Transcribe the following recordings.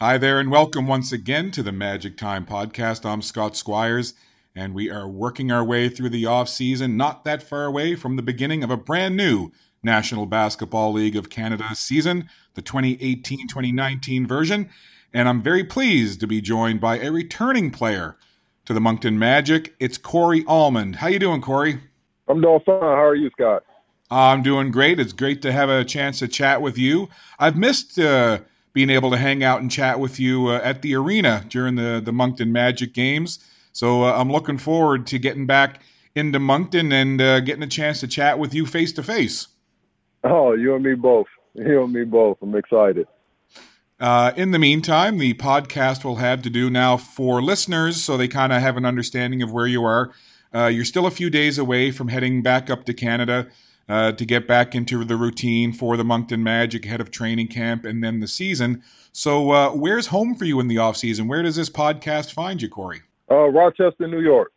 Hi there, and welcome once again to the Magic Time Podcast. I'm Scott Squires, and we are working our way through the off season, not that far away from the beginning of a brand new National Basketball League of Canada season, the 2018 2019 version. And I'm very pleased to be joined by a returning player to the Moncton Magic. It's Corey Allmond. How you doing, Corey? I'm doing fine. How are you, Scott? I'm doing great. It's great to have a chance to chat with you. I've missed. Uh, being able to hang out and chat with you uh, at the arena during the, the Moncton Magic games. So uh, I'm looking forward to getting back into Moncton and uh, getting a chance to chat with you face to face. Oh, you and me both. You and me both. I'm excited. Uh, in the meantime, the podcast will have to do now for listeners so they kind of have an understanding of where you are. Uh, you're still a few days away from heading back up to Canada uh, to get back into the routine for the Moncton Magic ahead of training camp and then the season. So, uh, where's home for you in the off season? Where does this podcast find you, Corey? Uh, Rochester, New York,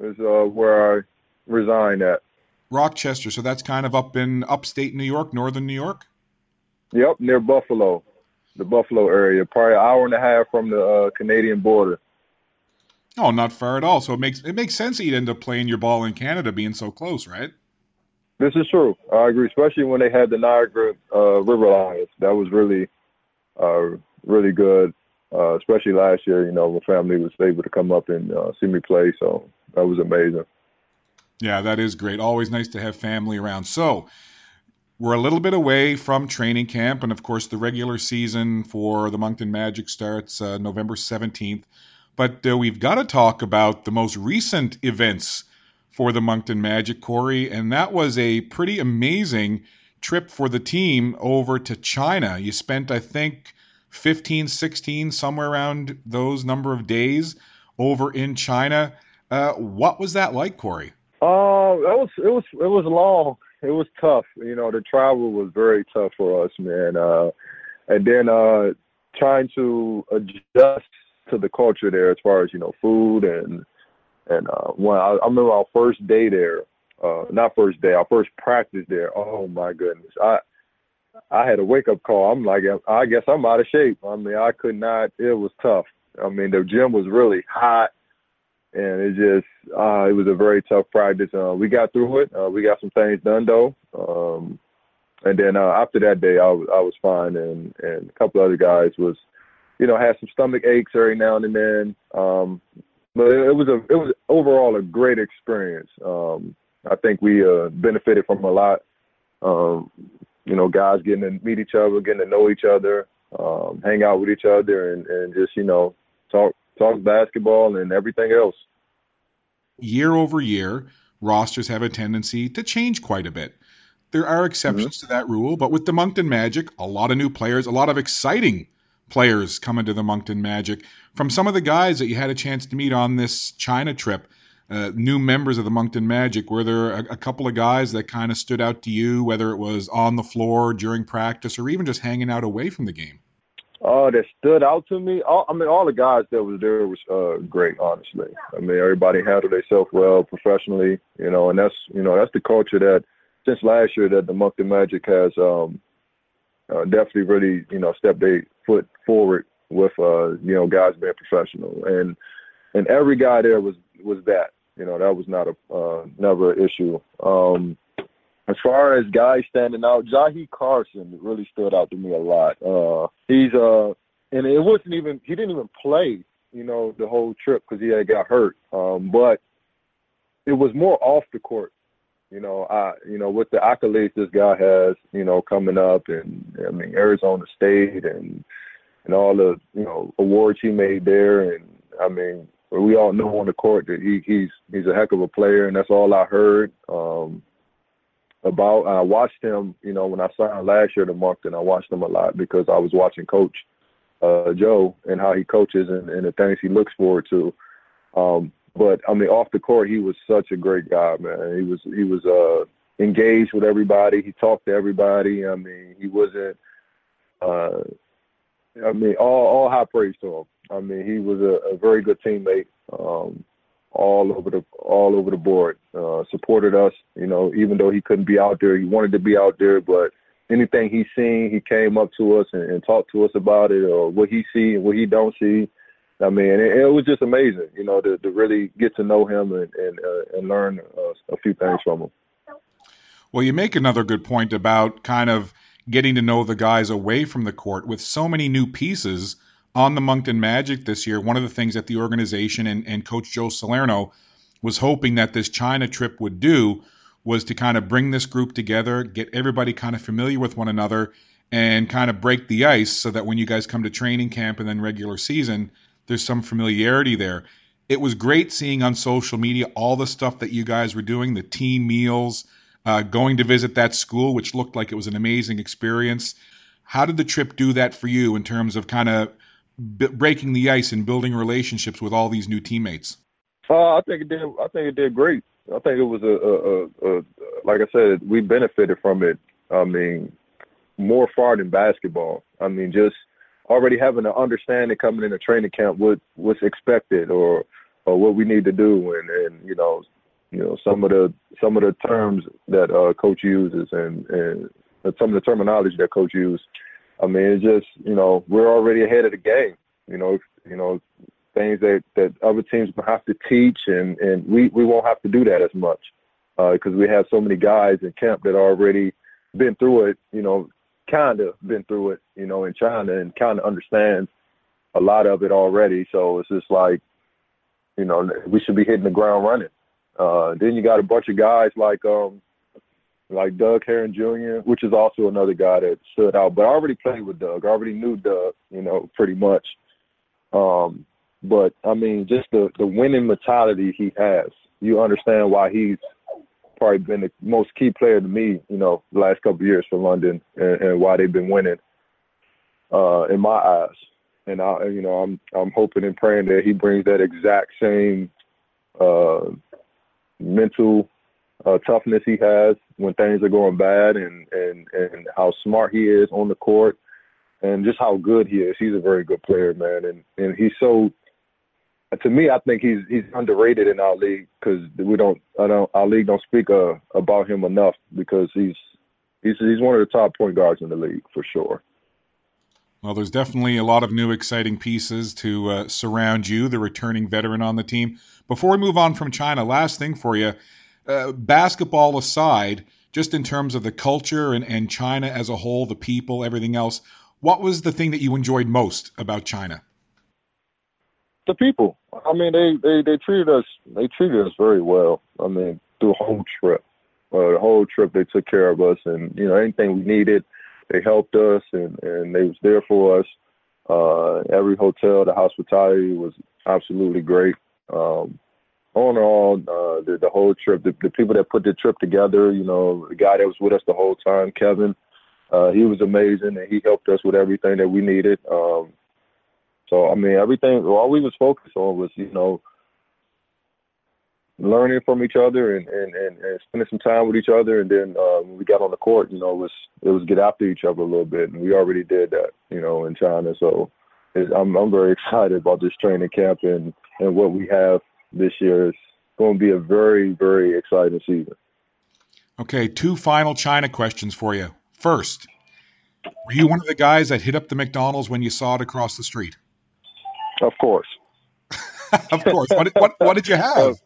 is uh, where I reside at. Rochester, so that's kind of up in upstate New York, northern New York. Yep, near Buffalo, the Buffalo area, probably an hour and a half from the uh, Canadian border. Oh, not far at all. So it makes it makes sense that you'd end up playing your ball in Canada, being so close, right? This is true. I agree, especially when they had the Niagara uh, River Lions. That was really, uh, really good. Uh, especially last year, you know, my family was able to come up and uh, see me play, so that was amazing. Yeah, that is great. Always nice to have family around. So, we're a little bit away from training camp, and of course, the regular season for the Moncton Magic starts uh, November 17th. But uh, we've got to talk about the most recent events for the Moncton Magic, Corey, and that was a pretty amazing trip for the team over to China. You spent, I think, 15, 16, somewhere around those number of days over in China. Uh, what was that like, Corey? Uh, it was it was it was long. It was tough. You know, the travel was very tough for us, man. Uh, and then uh, trying to adjust to the culture there, as far as you know, food and and uh, when I, I remember our first day there, uh, not first day, our first practice there. Oh my goodness, I I had a wake up call. I'm like, I guess I'm out of shape. I mean, I could not. It was tough. I mean, the gym was really hot, and it just uh, it was a very tough practice. Uh, we got through it. Uh, we got some things done though. Um, and then uh, after that day, I was I was fine, and and a couple other guys was, you know, had some stomach aches every now and then. Um, but it was a it was overall a great experience. Um, I think we uh, benefited from a lot. Um, you know, guys getting to meet each other, getting to know each other, um, hang out with each other, and, and just you know talk talk basketball and everything else. Year over year, rosters have a tendency to change quite a bit. There are exceptions mm-hmm. to that rule, but with the Moncton Magic, a lot of new players, a lot of exciting players coming to the Moncton Magic. From some of the guys that you had a chance to meet on this China trip, uh, new members of the Moncton Magic, were there a, a couple of guys that kind of stood out to you, whether it was on the floor during practice or even just hanging out away from the game? Oh, uh, that stood out to me. All, I mean, all the guys that was there was uh, great. Honestly, I mean, everybody handled themselves well, professionally. You know, and that's you know that's the culture that since last year that the Moncton Magic has um, uh, definitely really you know stepped their foot forward with uh, you know guys being professional and and every guy there was was that you know that was not a uh, never an issue. Um, as far as guys standing out, Jahii Carson really stood out to me a lot. Uh, he's uh, and it wasn't even he didn't even play, you know, the whole trip because he had got hurt. Um, but it was more off the court you know, I you know with the accolades this guy has, you know, coming up, and I mean Arizona State and and all the you know awards he made there, and I mean we all know on the court that he he's he's a heck of a player, and that's all I heard um, about. I watched him, you know, when I signed last year to Moncton, I watched him a lot because I was watching Coach uh, Joe and how he coaches and, and the things he looks forward to. Um, but I mean, off the court, he was such a great guy, man. He was he was uh, engaged with everybody. He talked to everybody. I mean, he wasn't. Uh, I mean, all all high praise to him. I mean, he was a, a very good teammate. Um, all over the all over the board. Uh, supported us, you know, even though he couldn't be out there, he wanted to be out there, but anything he seen, he came up to us and, and talked to us about it, or what he see and what he don't see. I mean, it, it was just amazing, you know, to, to really get to know him and and, uh, and learn uh, a few things from him. Well, you make another good point about kind of getting to know the guys away from the court with so many new pieces on the Moncton Magic this year. One of the things that the organization and, and Coach Joe Salerno was hoping that this China trip would do was to kind of bring this group together, get everybody kind of familiar with one another, and kind of break the ice so that when you guys come to training camp and then regular season, there's some familiarity there. It was great seeing on social media all the stuff that you guys were doing, the team meals, uh, going to visit that school, which looked like it was an amazing experience. How did the trip do that for you in terms of kind of b- breaking the ice and building relationships with all these new teammates? Uh, I think it did. I think it did great. I think it was a, a, a, a like I said, we benefited from it. I mean, more far than basketball. I mean, just already having an understanding coming into training camp what what's expected or or what we need to do and and you know you know some of the some of the terms that uh, coach uses and and some of the terminology that coach uses. I mean, it's just you know we're already ahead of the game. You know, you know things that that other teams will have to teach, and and we we won't have to do that as much because uh, we have so many guys in camp that already been through it. You know, kind of been through it. You know, in China and kind of understands a lot of it already. So it's just like, you know, we should be hitting the ground running. Uh, then you got a bunch of guys like um, like Doug Herring Jr., which is also another guy that stood out. But I already played with Doug. I already knew Doug, you know, pretty much. Um, but I mean, just the the winning mentality he has. You understand why he's probably been the most key player to me, you know, the last couple of years for London, and, and why they've been winning. Uh, in my eyes, and I, you know, I'm I'm hoping and praying that he brings that exact same uh, mental uh, toughness he has when things are going bad, and and and how smart he is on the court, and just how good he is. He's a very good player, man, and and he's so. To me, I think he's he's underrated in our league because we don't I don't our league don't speak uh, about him enough because he's he's he's one of the top point guards in the league for sure. Well, there's definitely a lot of new exciting pieces to uh, surround you, the returning veteran on the team. Before we move on from China, last thing for you uh, basketball aside, just in terms of the culture and, and China as a whole, the people, everything else, what was the thing that you enjoyed most about China? The people. I mean, they, they, they treated us they treated us very well. I mean, through the whole trip, uh, the whole trip they took care of us, and you know anything we needed, they helped us, and and they was there for us. Uh, every hotel, the hospitality was absolutely great. Um, all in all, uh, the, the whole trip, the, the people that put the trip together, you know, the guy that was with us the whole time, Kevin, uh, he was amazing and he helped us with everything that we needed. Um, so, I mean, everything, all we was focused on was, you know, learning from each other and, and, and, and spending some time with each other. And then uh, when we got on the court, you know, it was, it was get after each other a little bit. And we already did that, you know, in China. So I'm, I'm very excited about this training camp and, and what we have this year. is going to be a very, very exciting season. Okay, two final China questions for you. First, were you one of the guys that hit up the McDonald's when you saw it across the street? Of course. of course. What, what, what did you have? Of,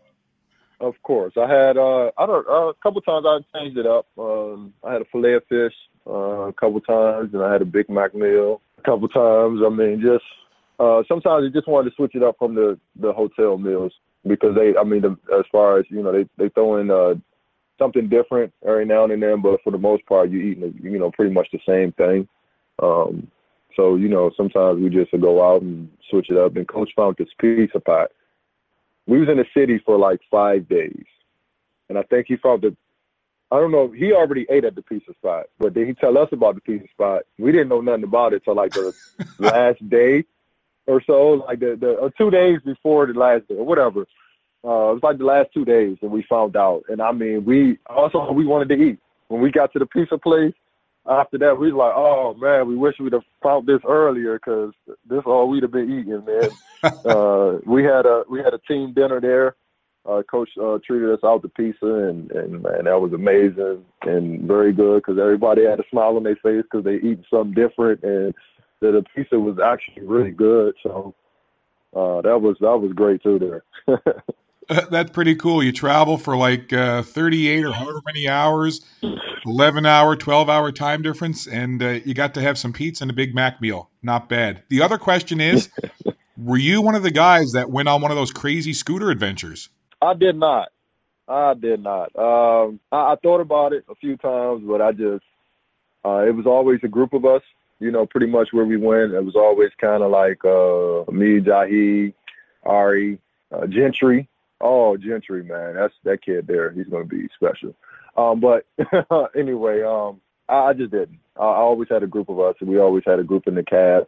of course, I had uh, I don't uh, a couple times I changed it up. Um, I had a fillet of fish uh, a couple times, and I had a Big Mac meal a couple times. I mean, just uh, sometimes you just wanted to switch it up from the the hotel meals because they, I mean, the, as far as you know, they they throw in uh, something different every now and then, but for the most part, you're eating you know pretty much the same thing. Um, so you know, sometimes we just go out and switch it up. And Coach found this pizza pot. We was in the city for like five days, and I think he found the. I don't know. He already ate at the pizza spot, but then he tell us about the pizza spot. We didn't know nothing about it till like the last day or so, like the, the or two days before the last day or whatever. Uh, it was like the last two days and we found out. And I mean, we also we wanted to eat when we got to the pizza place. After that, we was like, oh man, we wish we'd have found this earlier because this all we'd have been eating, man. uh, we had a we had a team dinner there. Uh, coach uh, treated us out to pizza, and and man, that was amazing and very good because everybody had a smile on their face because they eating something different, and the, the pizza was actually really good. So uh, that was that was great too there. That's pretty cool. You travel for like uh, 38 or however many hours, 11 hour, 12 hour time difference, and uh, you got to have some pizza and a Big Mac meal. Not bad. The other question is, were you one of the guys that went on one of those crazy scooter adventures? I did not. I did not. Um, I, I thought about it a few times, but I just uh, it was always a group of us. You know, pretty much where we went, it was always kind of like uh, me, Jahii, Ari, uh, Gentry Oh, Gentry, man, that's that kid there. He's going to be special. Um, but anyway, um, I, I just didn't. I, I always had a group of us, and we always had a group in the cab,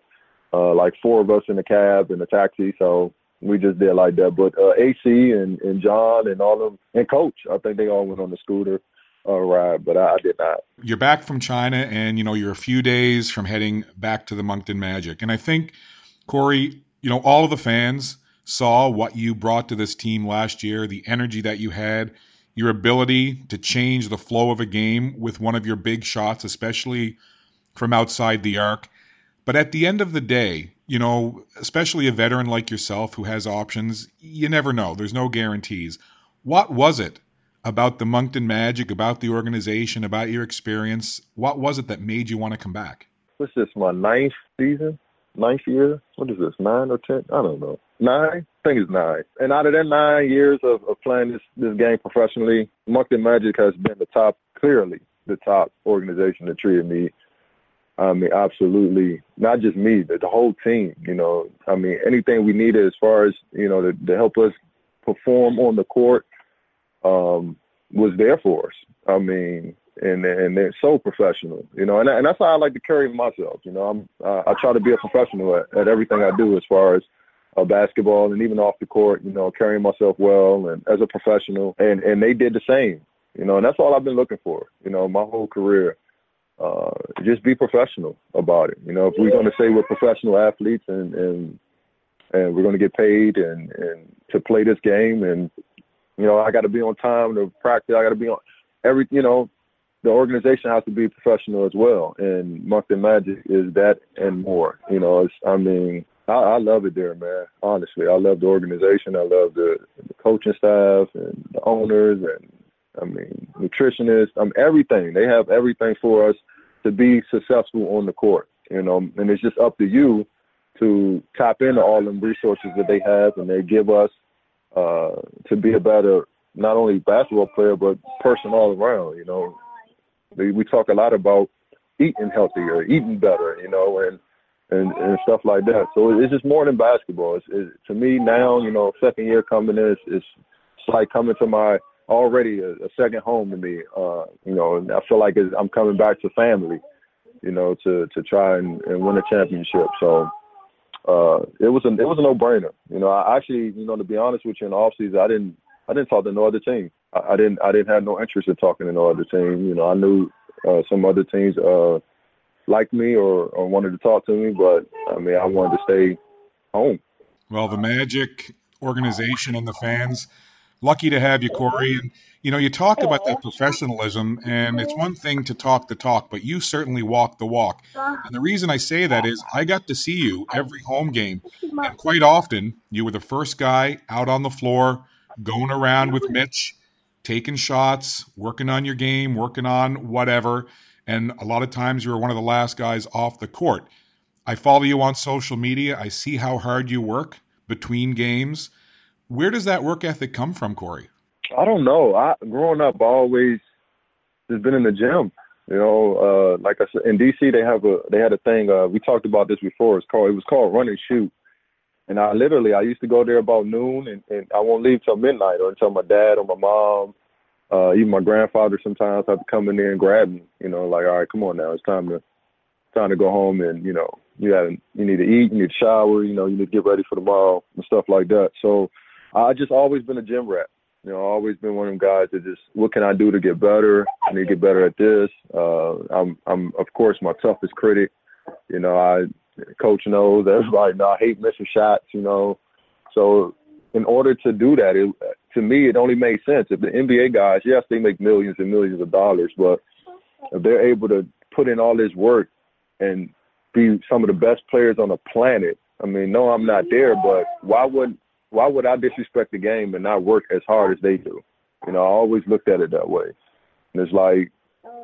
uh, like four of us in the cab in the taxi. So we just did like that. But uh, AC and, and John and all of them, and Coach, I think they all went on the scooter uh, ride, but I, I did not. You're back from China, and you know you're a few days from heading back to the Moncton Magic, and I think Corey, you know all of the fans saw what you brought to this team last year, the energy that you had, your ability to change the flow of a game with one of your big shots, especially from outside the arc. But at the end of the day, you know, especially a veteran like yourself who has options, you never know. There's no guarantees. What was it about the Moncton Magic, about the organization, about your experience? What was it that made you want to come back? This, my ninth season? ninth year. What is this, nine or ten? I don't know. Nine? I think it's nine. And out of that nine years of, of playing this, this game professionally, Moncton Magic has been the top, clearly the top organization that treated me. I mean, absolutely, not just me, but the whole team. You know, I mean, anything we needed as far as you know to, to help us perform on the court um, was there for us. I mean, and and they're so professional, you know, and and that's how I like to carry myself. You know, I'm I try to be a professional at, at everything I do as far as uh, basketball and even off the court. You know, carrying myself well and as a professional, and and they did the same. You know, and that's all I've been looking for. You know, my whole career. Uh, just be professional about it. You know, if we're going to say we're professional athletes and and and we're going to get paid and and to play this game and you know I got to be on time to practice. I got to be on every you know the organization has to be professional as well. And Moncton Magic is that and more. You know, it's, I mean, I, I love it there, man. Honestly, I love the organization. I love the, the coaching staff and the owners and I mean nutritionists. I mean everything. They have everything for us to be successful on the court. You know, and it's just up to you to tap into all them resources that they have and they give us uh, to be a better not only basketball player but person all around. You know, we, we talk a lot about eating healthier, eating better, you know, and and, and stuff like that. So it's just more than basketball. It's, it, to me now, you know, second year coming in, it's, it's, like coming to my already a, a second home to me. Uh, you know, and I feel like I'm coming back to family, you know, to to try and, and win a championship. So uh, it was a it was a no brainer. You know, I actually, you know, to be honest with you, in the off season, I didn't I didn't talk to no other team. I, I didn't I didn't have no interest in talking to no other team. You know, I knew uh, some other teams uh, liked me or, or wanted to talk to me, but I mean, I wanted to stay home. Well, the Magic organization and the fans, lucky to have you, Corey. And you know, you talk about that professionalism, and it's one thing to talk the talk, but you certainly walk the walk. And the reason I say that is I got to see you every home game, and quite often you were the first guy out on the floor going around with Mitch, taking shots, working on your game, working on whatever. And a lot of times you're one of the last guys off the court. I follow you on social media. I see how hard you work between games. Where does that work ethic come from, Corey? I don't know. I growing up, I always just been in the gym. You know, uh, like I said, in DC, they have a they had a thing. Uh, we talked about this before. It's called it was called run and shoot. And I literally, I used to go there about noon, and, and I won't leave till midnight or until my dad or my mom, uh, even my grandfather sometimes have to come in there and grab me. You know, like, all right, come on now, it's time to time to go home, and you know, you got you need to eat, you need to shower, you know, you need to get ready for tomorrow and stuff like that. So I just always been a gym rat. You know, always been one of them guys that just, what can I do to get better? I need to get better at this. Uh, I'm, I'm, of course, my toughest critic. You know, I Coach knows. Everybody know I hate missing shots. You know, so in order to do that, it, to me, it only made sense if the NBA guys, yes, they make millions and millions of dollars, but if they're able to put in all this work and be some of the best players on the planet, I mean, no, I'm not there, but why would why would I disrespect the game and not work as hard as they do? You know, I always looked at it that way. And it's like,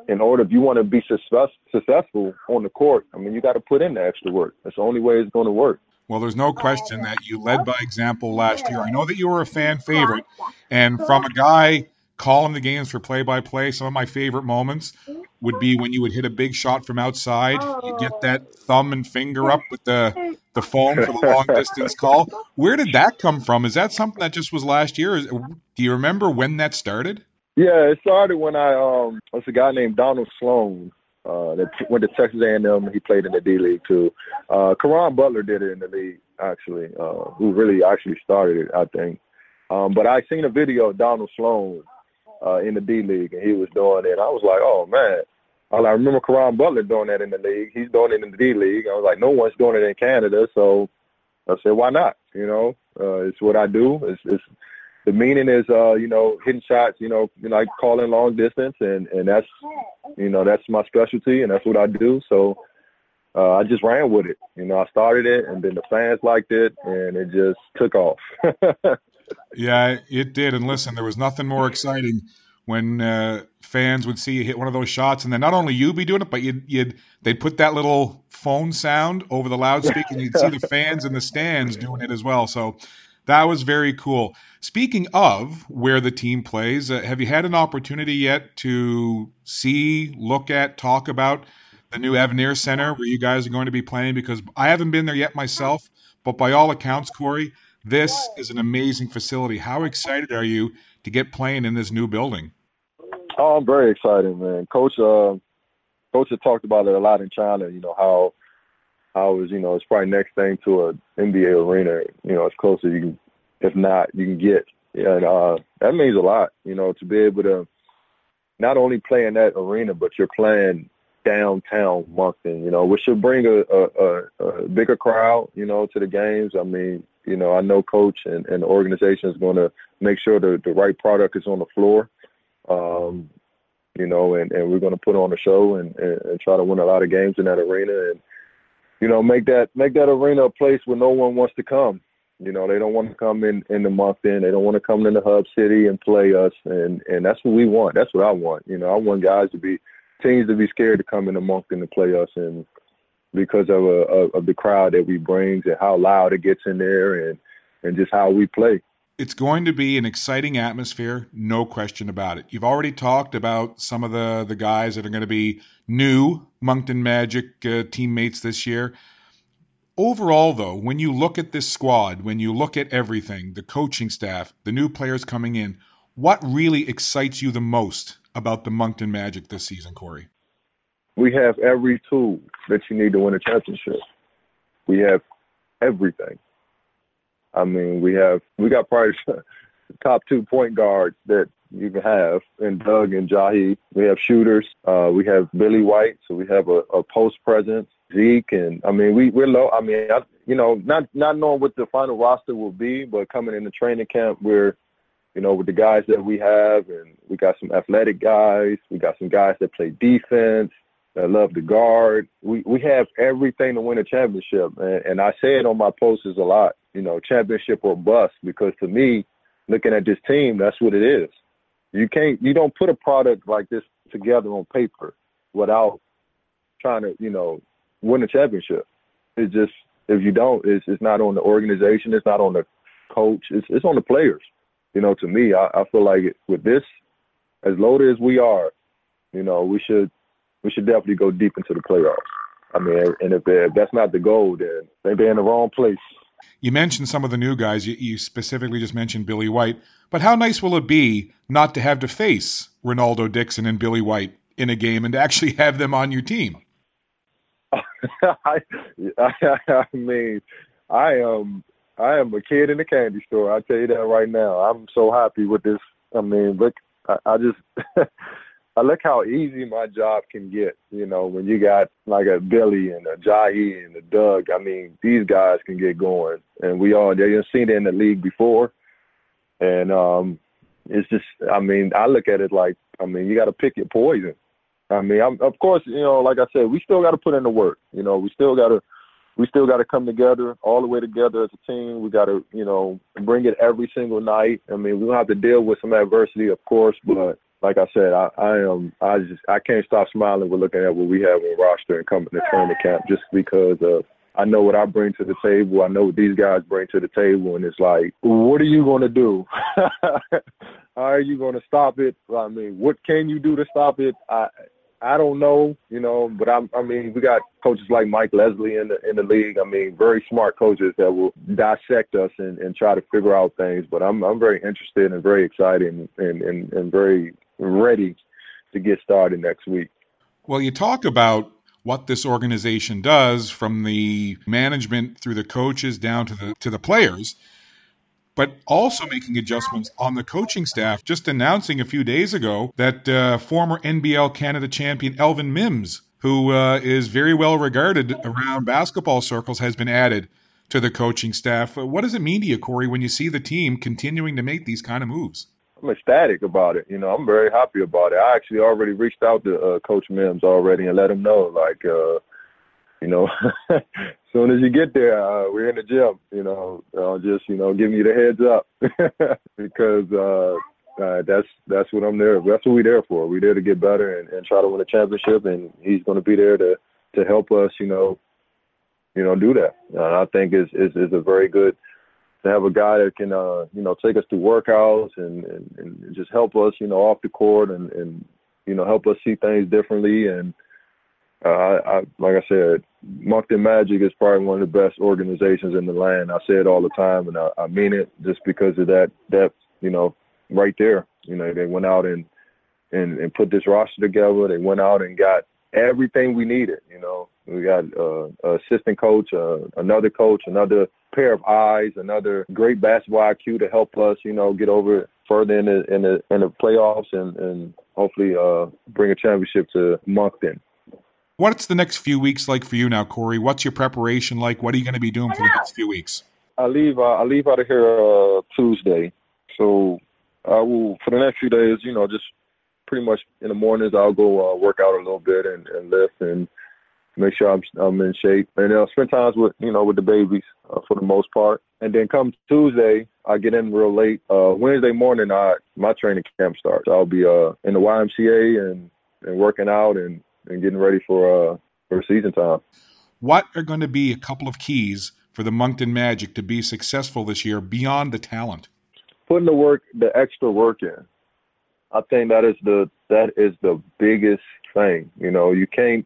in order if you want to be success, successful on the court, I mean, you got to put in the extra work. That's the only way it's going to work. Well, there's no question that you led by example last year. I know that you were a fan favorite, and from a guy calling the games for play by play, some of my favorite moments would be when you would hit a big shot from outside. You get that thumb and finger up with the the phone for the long distance call. Where did that come from? Is that something that just was last year? Do you remember when that started? Yeah, it started when I um, was a guy named Donald Sloan uh, that went to Texas A&M. He played in the D League too. Uh, Caron Butler did it in the league actually, uh, who really actually started it, I think. Um, but I seen a video of Donald Sloan uh, in the D League, and he was doing it. I was like, oh man. I remember Caron Butler doing that in the league. He's doing it in the D League. I was like, no one's doing it in Canada, so I said, why not? You know, uh, it's what I do. It's, it's the meaning is uh, you know, hitting shots, you know, like calling long distance and, and that's you know, that's my specialty and that's what I do. So uh, I just ran with it. You know, I started it and then the fans liked it and it just took off. yeah, it did. And listen, there was nothing more exciting when uh, fans would see you hit one of those shots, and then not only you be doing it, but you'd, you'd they'd put that little phone sound over the loudspeaker, and you'd see the fans in the stands doing it as well. So that was very cool. Speaking of where the team plays, uh, have you had an opportunity yet to see, look at, talk about the new Avenir Center where you guys are going to be playing? Because I haven't been there yet myself, but by all accounts, Corey, this is an amazing facility. How excited are you to get playing in this new building? Oh, I'm very excited, man. Coach, uh, Coach has talked about it a lot in China. You know how I was, you know, it's probably next thing to an NBA arena, you know, as close as you can, if not, you can get. And uh, that means a lot, you know, to be able to not only play in that arena, but you're playing downtown Moncton, you know, which should bring a, a, a, bigger crowd, you know, to the games. I mean, you know, I know coach and, and the organization is going to make sure the, the right product is on the floor. Um, you know, and, and we're going to put on a show and, and, and try to win a lot of games in that arena. And, you know, make that make that arena a place where no one wants to come. You know, they don't want to come in in the Moncton. They don't want to come in the hub city and play us, and and that's what we want. That's what I want. You know, I want guys to be teams to be scared to come in the Moncton to play us, and because of uh, of, of the crowd that we brings and how loud it gets in there, and and just how we play it's going to be an exciting atmosphere, no question about it. You've already talked about some of the the guys that are going to be new Moncton Magic uh, teammates this year. Overall, though, when you look at this squad, when you look at everything, the coaching staff, the new players coming in, what really excites you the most about the Moncton Magic this season, Corey? We have every tool that you need to win a championship. We have everything. I mean, we have we got probably the top two point guards that you can have in Doug and Jahii. We have shooters. Uh, we have Billy White, so we have a, a post presence. Zeke and I mean we we're low. I mean I, you know not not knowing what the final roster will be, but coming into training camp we're you know with the guys that we have and we got some athletic guys. We got some guys that play defense. That love to guard. We we have everything to win a championship, and, and I say it on my posters a lot you know, championship or bust because to me, looking at this team, that's what it is. You can't you don't put a product like this together on paper without trying to, you know, win a championship. It's just if you don't, it's it's not on the organization, it's not on the coach, it's it's on the players. You know, to me, I, I feel like with this, as loaded as we are, you know, we should we should definitely go deep into the playoffs. I mean, and if, if that's not the goal, then they're in the wrong place. You mentioned some of the new guys. You, you, specifically just mentioned Billy White. But how nice will it be not to have to face Ronaldo Dixon and Billy White in a game and to actually have them on your team? I, I, mean, I am I am a kid in the candy store. I tell you that right now. I'm so happy with this. I mean, look, I, I just I look how easy my job can get. You know, when you got like a Billy and a Jahii and a Doug. I mean, these guys can get going, and we all they've seen it in the league before. and um, it's just, I mean, I look at it like, I mean, you got to pick your poison. I mean, I'm, of course, you know, like I said, we still got to put in the work. You know, we still got to, we still got to come together all the way together as a team. We got to, you know, bring it every single night. I mean, we'll have to deal with some adversity, of course, but like I said, I, I am, I just, I can't stop smiling with looking at what we have on roster and coming to training camp just because of I know what I bring to the table. I know what these guys bring to the table, and it's like, what are you going to do? How are you going to stop it? I mean, what can you do to stop it? I I don't know, you know, but I'm, I mean, we got coaches like Mike Leslie in the in the league. I mean, very smart coaches that will dissect us and, and try to figure out things. But I'm I'm very interested and very excited and, and, and, and very ready to get started next week. Well, you talk about what this organization does from the management through the coaches down to the to the players but also making adjustments on the coaching staff. Just announcing a few days ago that uh, former NBL Canada champion Elvin Mims who uh, is very well regarded around basketball circles has been added to the coaching staff. What does it mean to you Corey when you see the team continuing to make these kind of moves I'm ecstatic about it. You know, I'm very happy about it. I actually already reached out to uh, Coach Mims already and let him know, like, uh, you know, as soon as you get there, uh, we're in the gym. You know, uh, just you know, giving you the heads up because uh, uh, that's that's what I'm there. That's what we're there for. We're there to get better and, and try to win a championship, and he's going to be there to to help us. You know, you know, do that. And I think is is is a very good to have a guy that can uh, you know take us through workouts and, and, and just help us you know off the court and, and you know help us see things differently and uh, I, I like I said Moncton Magic is probably one of the best organizations in the land. I say it all the time and I, I mean it just because of that that you know right there you know they went out and and, and put this roster together. They went out and got everything we needed. You know, we got uh, assistant coach, uh, another coach, another pair of eyes, another great basketball IQ to help us, you know, get over further in the in the in the playoffs and and hopefully uh, bring a championship to Moncton. What's the next few weeks like for you now, Corey? What's your preparation like? What are you going to be doing for the next few weeks? I leave. Uh, I leave out of here uh, Tuesday, so I will for the next few days. You know, just pretty much in the mornings I'll go uh, work out a little bit and, and lift and make sure I'm I'm in shape, and I'll spend times with you know with the babies uh, for the most part. And then come Tuesday, I get in real late. Uh, Wednesday morning, I my training camp starts. I'll be uh in the YMCA and and working out and and getting ready for uh for season time. What are going to be a couple of keys for the Moncton Magic to be successful this year beyond the talent? Putting the work, the extra work in. I think that is the that is the biggest thing. You know, you can't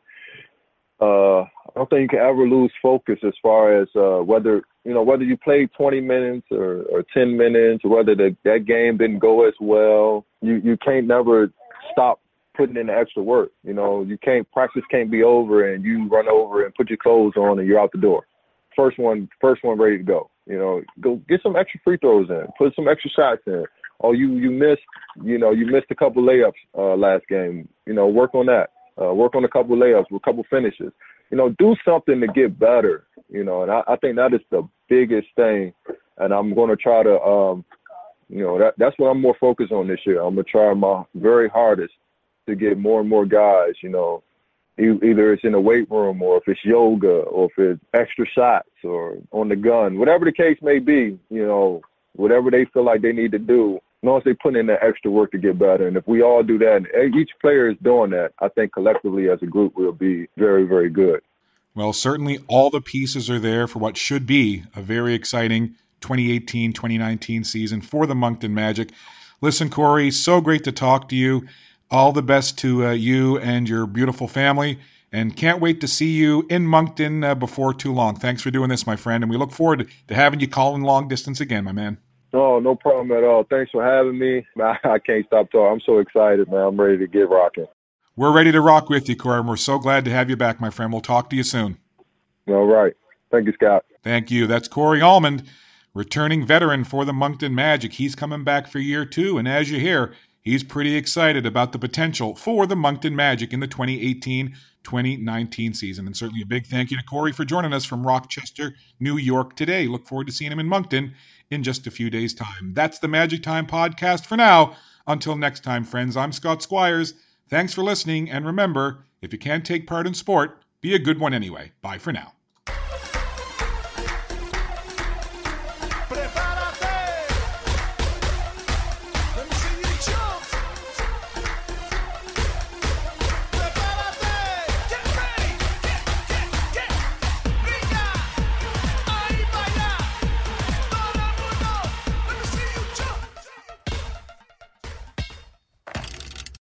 uh, I don't think you can ever lose focus as far as uh, whether you know whether you played 20 minutes or, or 10 minutes, whether the, that game didn't go as well. You you can't never stop putting in the extra work. You know, you can't practice can't be over and you run over and put your clothes on and you're out the door. First one, first one ready to go. You know, go get some extra free throws in, put some extra shots in. Oh, you you missed, you know, you missed a couple layups uh, last game. You know, work on that uh, work on a couple layups, with a couple finishes. You know, do something to get better. You know, and I, I think that is the biggest thing. And I'm going to try to, um, you know, that that's what I'm more focused on this year. I'm gonna try my very hardest to get more and more guys. You know, either it's in the weight room or if it's yoga or if it's extra shots or on the gun, whatever the case may be. You know, whatever they feel like they need to do long as they put in the extra work to get better. And if we all do that, and each player is doing that, I think collectively as a group we'll be very, very good. Well, certainly all the pieces are there for what should be a very exciting 2018 2019 season for the Moncton Magic. Listen, Corey, so great to talk to you. All the best to uh, you and your beautiful family. And can't wait to see you in Moncton uh, before too long. Thanks for doing this, my friend. And we look forward to having you call in long distance again, my man. No, no problem at all. Thanks for having me. I can't stop talking. I'm so excited, man. I'm ready to get rocking. We're ready to rock with you, Corey. We're so glad to have you back, my friend. We'll talk to you soon. All right. Thank you, Scott. Thank you. That's Corey Allmond, returning veteran for the Moncton Magic. He's coming back for year two, and as you hear, he's pretty excited about the potential for the Moncton Magic in the 2018 2019 season. And certainly a big thank you to Corey for joining us from Rochester, New York today. Look forward to seeing him in Moncton in just a few days' time. That's the Magic Time podcast for now. Until next time, friends, I'm Scott Squires. Thanks for listening, and remember if you can't take part in sport, be a good one anyway. Bye for now.